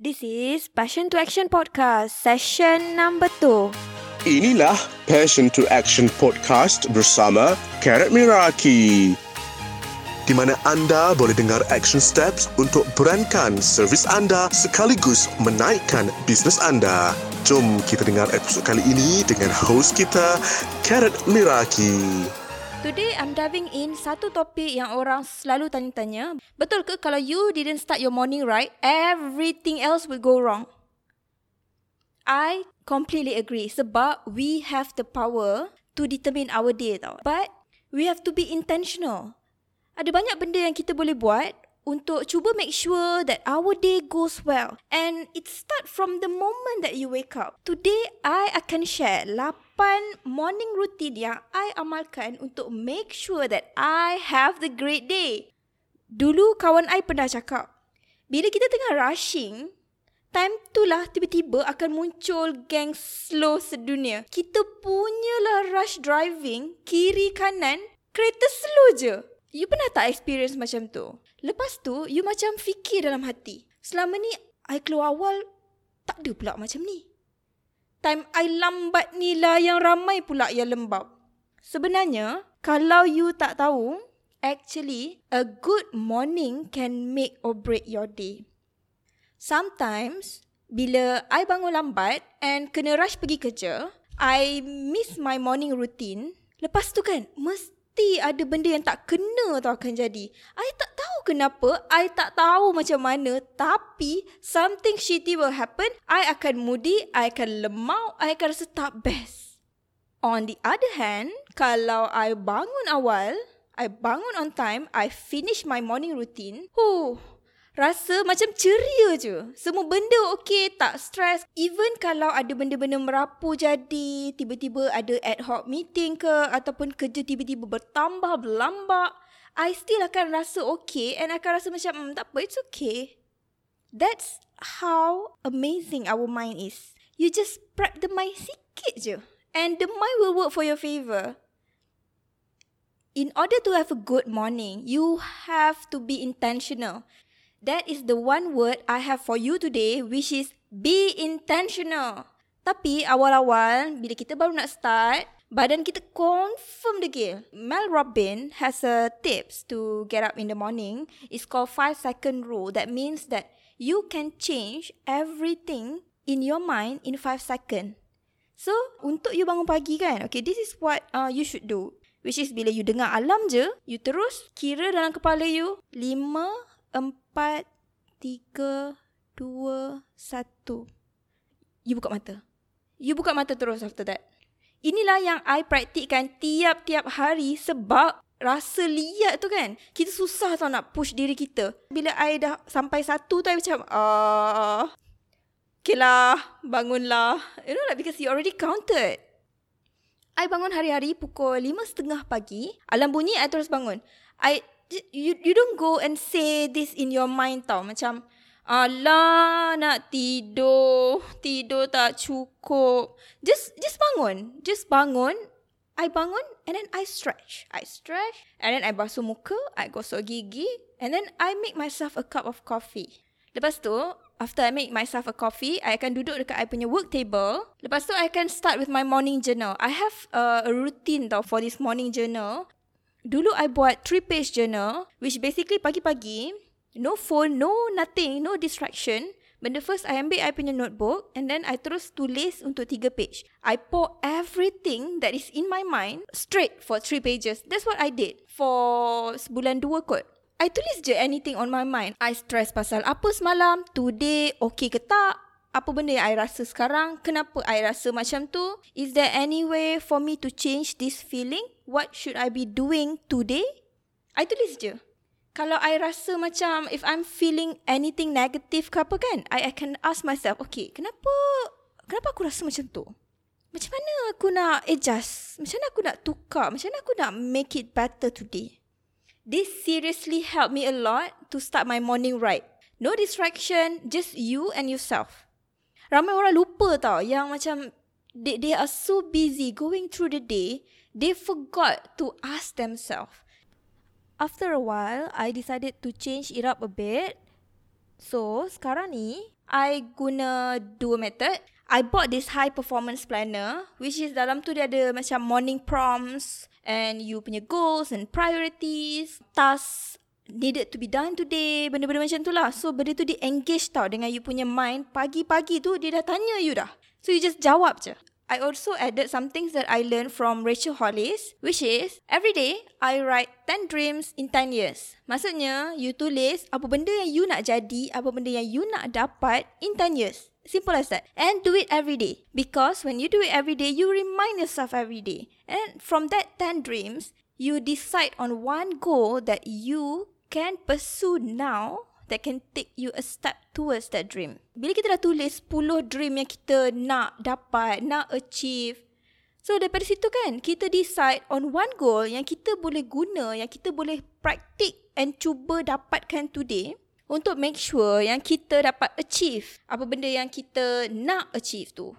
This is Passion to Action Podcast, session number 2. Inilah Passion to Action Podcast bersama Karat Miraki. Di mana anda boleh dengar action steps untuk berankan servis anda sekaligus menaikkan bisnes anda. Jom kita dengar episod kali ini dengan host kita, Karat Miraki. Today I'm diving in satu topik yang orang selalu tanya-tanya. Betul ke kalau you didn't start your morning right, everything else will go wrong? I completely agree sebab we have the power to determine our day tau. But we have to be intentional. Ada banyak benda yang kita boleh buat untuk cuba make sure that our day goes well. And it start from the moment that you wake up. Today, I akan share 8 morning routine yang I amalkan untuk make sure that I have the great day. Dulu kawan I pernah cakap, bila kita tengah rushing, time tu lah tiba-tiba akan muncul gang slow sedunia. Kita punyalah rush driving, kiri kanan, kereta slow je. You pernah tak experience macam tu? Lepas tu, you macam fikir dalam hati. Selama ni, I keluar awal, tak ada pula macam ni. Time I lambat ni lah yang ramai pula yang lembab. Sebenarnya, kalau you tak tahu, actually, a good morning can make or break your day. Sometimes, bila I bangun lambat and kena rush pergi kerja, I miss my morning routine. Lepas tu kan, mesti mesti ada benda yang tak kena tau akan jadi. I tak tahu kenapa, I tak tahu macam mana, tapi something shitty will happen. I akan moody, I akan lemau, I akan rasa tak best. On the other hand, kalau I bangun awal, I bangun on time, I finish my morning routine, huh, Rasa macam ceria je. Semua benda okey, tak stress. Even kalau ada benda-benda merapu jadi, tiba-tiba ada ad hoc meeting ke ataupun kerja tiba-tiba bertambah, berlambak, I still akan rasa okay and akan rasa macam, hmm, tak apa, it's okay. That's how amazing our mind is. You just prep the mind sikit je. And the mind will work for your favor. In order to have a good morning, you have to be intentional. That is the one word I have for you today which is be intentional. Tapi awal-awal bila kita baru nak start, badan kita confirm degil. Mel Robin has a tips to get up in the morning. It's called 5 second rule. That means that you can change everything in your mind in 5 second. So, untuk you bangun pagi kan, okay, this is what uh, you should do. Which is bila you dengar alam je, you terus kira dalam kepala you, empat, tiga, dua, satu. You buka mata. You buka mata terus after that. Inilah yang I praktikkan tiap-tiap hari sebab rasa liat tu kan. Kita susah tau nak push diri kita. Bila I dah sampai satu tu, I macam, ah, okay lah, bangunlah. You know like because you already counted. I bangun hari-hari pukul lima setengah pagi. Alam bunyi, I terus bangun. I you you don't go and say this in your mind tau. Macam Alah nak tidur Tidur tak cukup. Just just bangun. Just bangun. I bangun And then I stretch. I stretch And then I basuh muka I gosok gigi And then I make myself a cup of coffee. Lepas tu After I make myself a coffee I akan duduk dekat I punya work table. Lepas tu I akan start with my morning journal. I have uh, a routine tau For this morning journal Dulu I buat three page journal which basically pagi-pagi no phone, no nothing, no distraction. Benda first I ambil I punya notebook and then I terus tulis untuk tiga page. I pour everything that is in my mind straight for three pages. That's what I did for sebulan dua kot. I tulis je anything on my mind. I stress pasal apa semalam, today okay ke tak, apa benda yang I rasa sekarang, kenapa I rasa macam tu, is there any way for me to change this feeling, what should I be doing today, I tulis je. Kalau I rasa macam if I'm feeling anything negative ke apa kan, I, I can ask myself, okay, kenapa kenapa aku rasa macam tu? Macam mana aku nak adjust? Macam mana aku nak tukar? Macam mana aku nak make it better today? This seriously helped me a lot to start my morning right. No distraction, just you and yourself ramai orang lupa tau yang macam they, they are so busy going through the day, they forgot to ask themselves. After a while, I decided to change it up a bit. So, sekarang ni, I guna dua method. I bought this high performance planner which is dalam tu dia ada macam morning prompts and you punya goals and priorities, tasks needed to be done today, benda-benda macam tu lah. So benda tu di engage tau dengan you punya mind. Pagi-pagi tu dia dah tanya you dah. So you just jawab je. I also added some things that I learned from Rachel Hollis, which is every day I write 10 dreams in 10 years. Maksudnya, you tulis apa benda yang you nak jadi, apa benda yang you nak dapat in 10 years. Simple as that. And do it every day. Because when you do it every day, you remind yourself every day. And from that 10 dreams, you decide on one goal that you can pursue now that can take you a step towards that dream. Bila kita dah tulis 10 dream yang kita nak dapat, nak achieve, so daripada situ kan, kita decide on one goal yang kita boleh guna, yang kita boleh praktik and cuba dapatkan today untuk make sure yang kita dapat achieve apa benda yang kita nak achieve tu.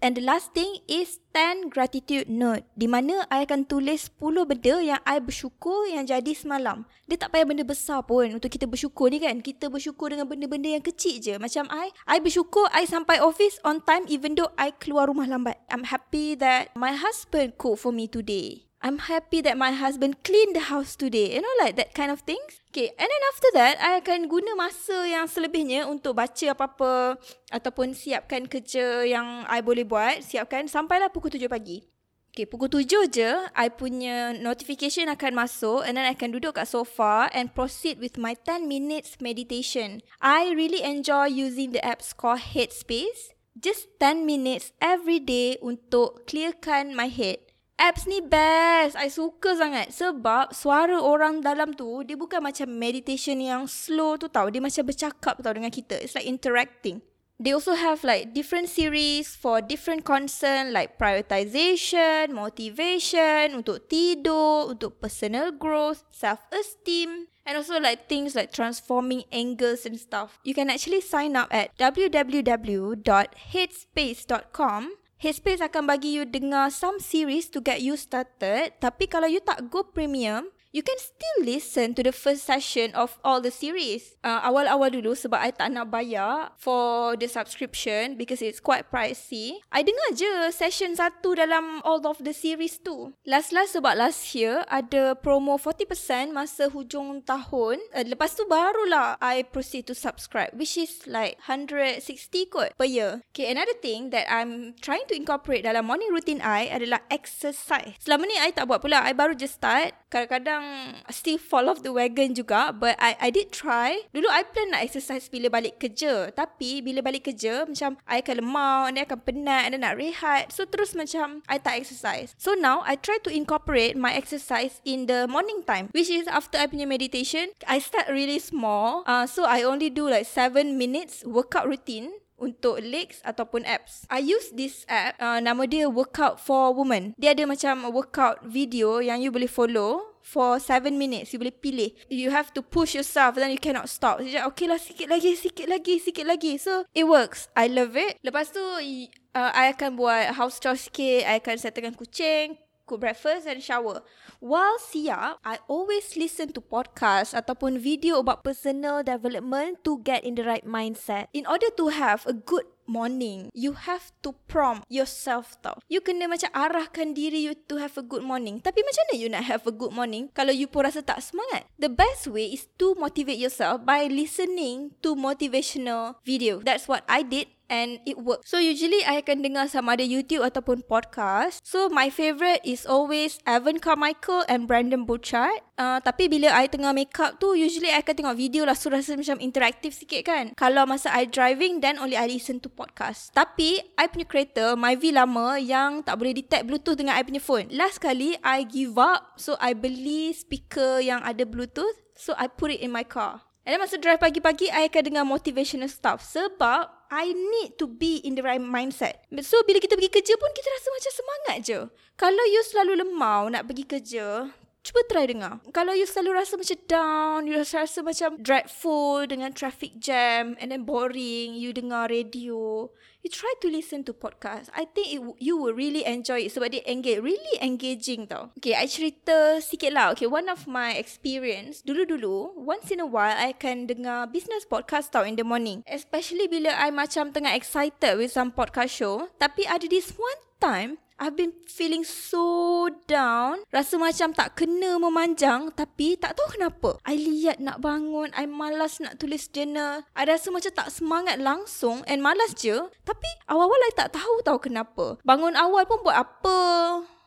And the last thing is 10 gratitude note. Di mana I akan tulis 10 benda yang I bersyukur yang jadi semalam. Dia tak payah benda besar pun untuk kita bersyukur ni kan. Kita bersyukur dengan benda-benda yang kecil je. Macam I, I bersyukur I sampai office on time even though I keluar rumah lambat. I'm happy that my husband cook for me today. I'm happy that my husband clean the house today. You know like that kind of things. Okay, and then after that, I akan guna masa yang selebihnya untuk baca apa-apa ataupun siapkan kerja yang I boleh buat. Siapkan sampailah pukul 7 pagi. Okay, pukul 7 je, I punya notification akan masuk and then I akan duduk kat sofa and proceed with my 10 minutes meditation. I really enjoy using the app called Headspace. Just 10 minutes every day untuk clearkan my head. Apps ni best. I suka sangat. Sebab suara orang dalam tu, dia bukan macam meditation yang slow tu tau. Dia macam bercakap tau dengan kita. It's like interacting. They also have like different series for different concern like prioritization, motivation, untuk tidur, untuk personal growth, self-esteem, and also like things like transforming angles and stuff. You can actually sign up at www.headspace.com Headspace akan bagi you dengar some series to get you started. Tapi kalau you tak go premium, you can still listen to the first session of all the series. Uh, awal-awal dulu sebab I tak nak bayar for the subscription because it's quite pricey. I dengar je session satu dalam all of the series tu. Last-last sebab last year ada promo 40% masa hujung tahun. Uh, lepas tu barulah I proceed to subscribe which is like 160 kot per year. Okay, another thing that I'm trying to incorporate dalam morning routine I adalah exercise. Selama ni I tak buat pula. I baru just start. Kadang-kadang still fall off the wagon juga but I I did try. Dulu I plan nak exercise bila balik kerja. Tapi bila balik kerja macam I akan lemah and I akan penat and then nak rehat. So terus macam I tak exercise. So now I try to incorporate my exercise in the morning time which is after I punya meditation. I start really small. Uh, so I only do like 7 minutes workout routine untuk legs ataupun abs. I use this app, uh, nama dia Workout for Women. Dia ada macam workout video yang you boleh follow for 7 minutes. You boleh pilih. You have to push yourself then you cannot stop. So, okay lah, sikit lagi, sikit lagi, sikit lagi. So, it works. I love it. Lepas tu, uh, I akan buat house chore sikit. I akan settlekan kucing, cook breakfast and shower. While siap, I always listen to podcast ataupun video about personal development to get in the right mindset. In order to have a good morning, you have to prompt yourself tau. You kena macam arahkan diri you to have a good morning. Tapi macam mana you nak have a good morning kalau you pun rasa tak semangat? The best way is to motivate yourself by listening to motivational video. That's what I did and it works. So usually I akan dengar sama ada YouTube ataupun podcast. So my favourite is always Evan Carmichael and Brandon Bouchard. Uh, tapi bila I tengah make up tu usually I akan tengok video lah so rasa macam interaktif sikit kan. Kalau masa I driving then only I listen to podcast. Tapi I punya kereta my V lama yang tak boleh detect bluetooth dengan I punya phone. Last kali I give up so I beli speaker yang ada bluetooth so I put it in my car. And then masa drive pagi-pagi, I akan dengar motivational stuff. Sebab I need to be in the right mindset. So, bila kita pergi kerja pun, kita rasa macam semangat je. Kalau you selalu lemau nak pergi kerja, Cuba try dengar. Kalau you selalu rasa macam down, you rasa, rasa macam dreadful dengan traffic jam and then boring, you dengar radio, you try to listen to podcast. I think it, you will really enjoy it sebab dia engage, really engaging tau. Okay, I cerita sikit lah. Okay, one of my experience, dulu-dulu, once in a while, I akan dengar business podcast tau in the morning. Especially bila I macam tengah excited with some podcast show. Tapi ada this one time, I've been feeling so down. Rasa macam tak kena memanjang tapi tak tahu kenapa. I lihat nak bangun, I malas nak tulis journal. I rasa macam tak semangat langsung and malas je. Tapi awal-awal I tak tahu tahu kenapa. Bangun awal pun buat apa?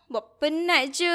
Buat penat je.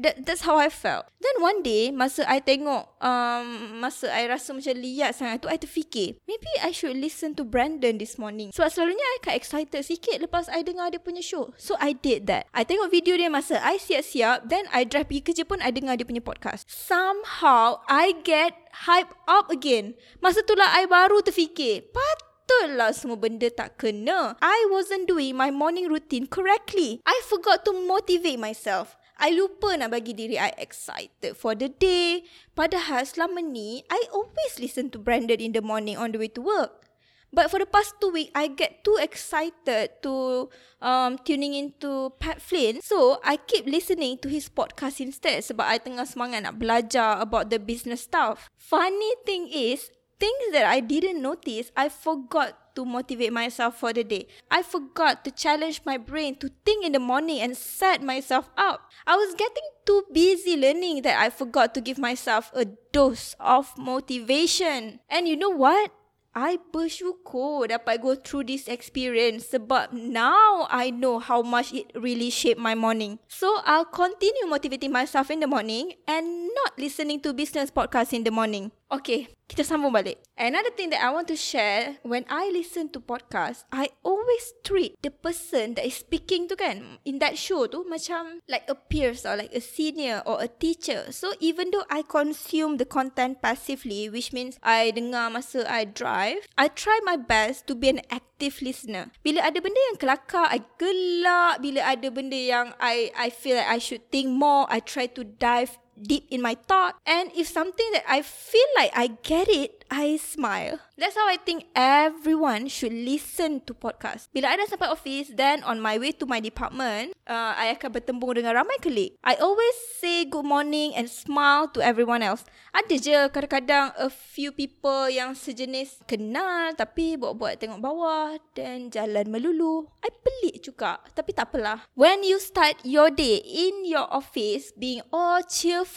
That, that's how I felt. Then one day, masa I tengok, um, masa I rasa macam liat sangat tu, I terfikir, maybe I should listen to Brandon this morning. Sebab selalunya I akan excited sikit lepas I dengar dia punya show. So I did that. I tengok video dia masa I siap-siap, then I drive pergi kerja pun I dengar dia punya podcast. Somehow, I get hype up again. Masa tu lah I baru terfikir, patut betul lah semua benda tak kena. I wasn't doing my morning routine correctly. I forgot to motivate myself. I lupa nak bagi diri I excited for the day. Padahal selama ni, I always listen to Brandon in the morning on the way to work. But for the past two week, I get too excited to um, tuning into Pat Flynn. So, I keep listening to his podcast instead sebab I tengah semangat nak belajar about the business stuff. Funny thing is, things that I didn't notice, I forgot to motivate myself for the day. I forgot to challenge my brain to think in the morning and set myself up. I was getting too busy learning that I forgot to give myself a dose of motivation. And you know what? I bersyukur dapat go through this experience sebab now I know how much it really shaped my morning. So I'll continue motivating myself in the morning and not listening to business podcast in the morning. Okay, kita sambung balik. Another thing that I want to share, when I listen to podcast, I always treat the person that is speaking tu kan, in that show tu macam like a peers or like a senior or a teacher. So even though I consume the content passively, which means I dengar masa I drive, I try my best to be an active listener. Bila ada benda yang kelakar, I gelak. Bila ada benda yang I I feel like I should think more, I try to dive deep in my thought. And if something that I feel like I get it, I smile. That's how I think everyone should listen to podcast. Bila I dah sampai office, then on my way to my department, uh, I akan bertembung dengan ramai kelik. I always say good morning and smile to everyone else. Ada je kadang-kadang a few people yang sejenis kenal tapi buat-buat tengok bawah dan jalan melulu. I pelik juga tapi tak apalah. When you start your day in your office being all cheerful,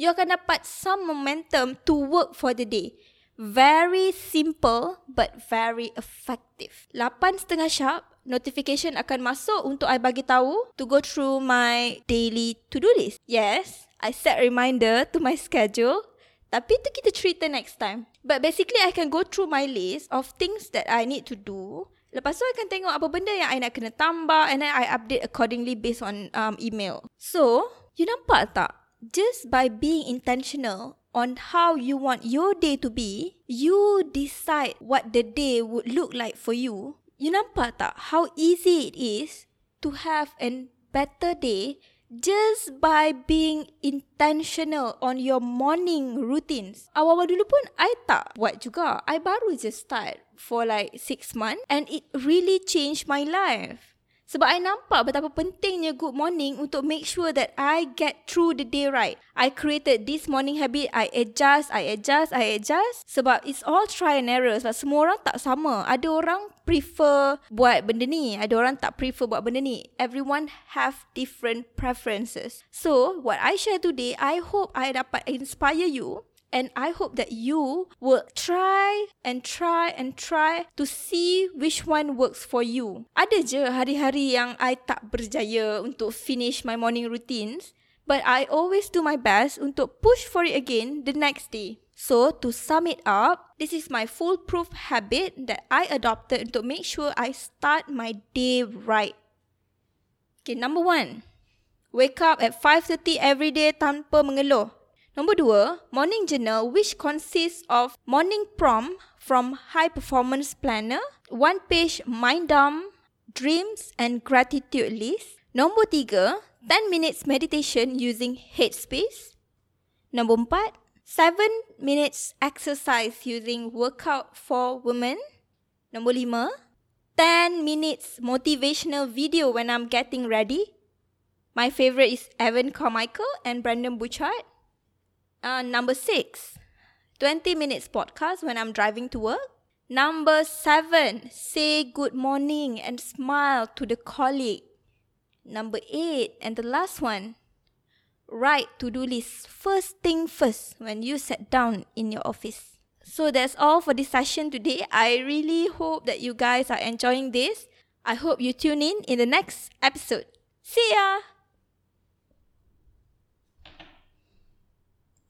you akan dapat some momentum to work for the day. Very simple but very effective. Lapan setengah sharp, notification akan masuk untuk I bagi tahu to go through my daily to-do list. Yes, I set reminder to my schedule. Tapi tu kita cerita next time. But basically, I can go through my list of things that I need to do. Lepas tu, I akan tengok apa benda yang I nak kena tambah and then I update accordingly based on um, email. So, you nampak tak? Just by being intentional on how you want your day to be, you decide what the day would look like for you. You nampak tak how easy it is to have a better day just by being intentional on your morning routines. Awal-awal dulu pun I tak buat juga. I baru just start for like six months and it really changed my life. Sebab I nampak betapa pentingnya good morning untuk make sure that I get through the day right. I created this morning habit, I adjust, I adjust, I adjust. Sebab it's all try and error. Sebab semua orang tak sama. Ada orang prefer buat benda ni. Ada orang tak prefer buat benda ni. Everyone have different preferences. So, what I share today, I hope I dapat inspire you And I hope that you will try and try and try to see which one works for you. Ada je hari-hari yang I tak berjaya untuk finish my morning routines. But I always do my best untuk push for it again the next day. So, to sum it up, this is my foolproof habit that I adopted to make sure I start my day right. Okay, number one. Wake up at 5.30 every day tanpa mengeluh. Nombor dua, morning journal which consists of morning prompt from high performance planner, one page mind dump, dreams and gratitude list. Nombor tiga, 10 minutes meditation using Headspace. Number 4, 7 minutes exercise using Workout for Women. Number 5, 10 minutes motivational video when I'm getting ready. My favorite is Evan Carmichael and Brandon Bouchard. Uh, number 6, 20 minutes podcast when I'm driving to work. Number 7, say good morning and smile to the colleague. Number 8, and the last one, write to-do list first thing first when you sit down in your office. So that's all for this session today. I really hope that you guys are enjoying this. I hope you tune in in the next episode. See ya!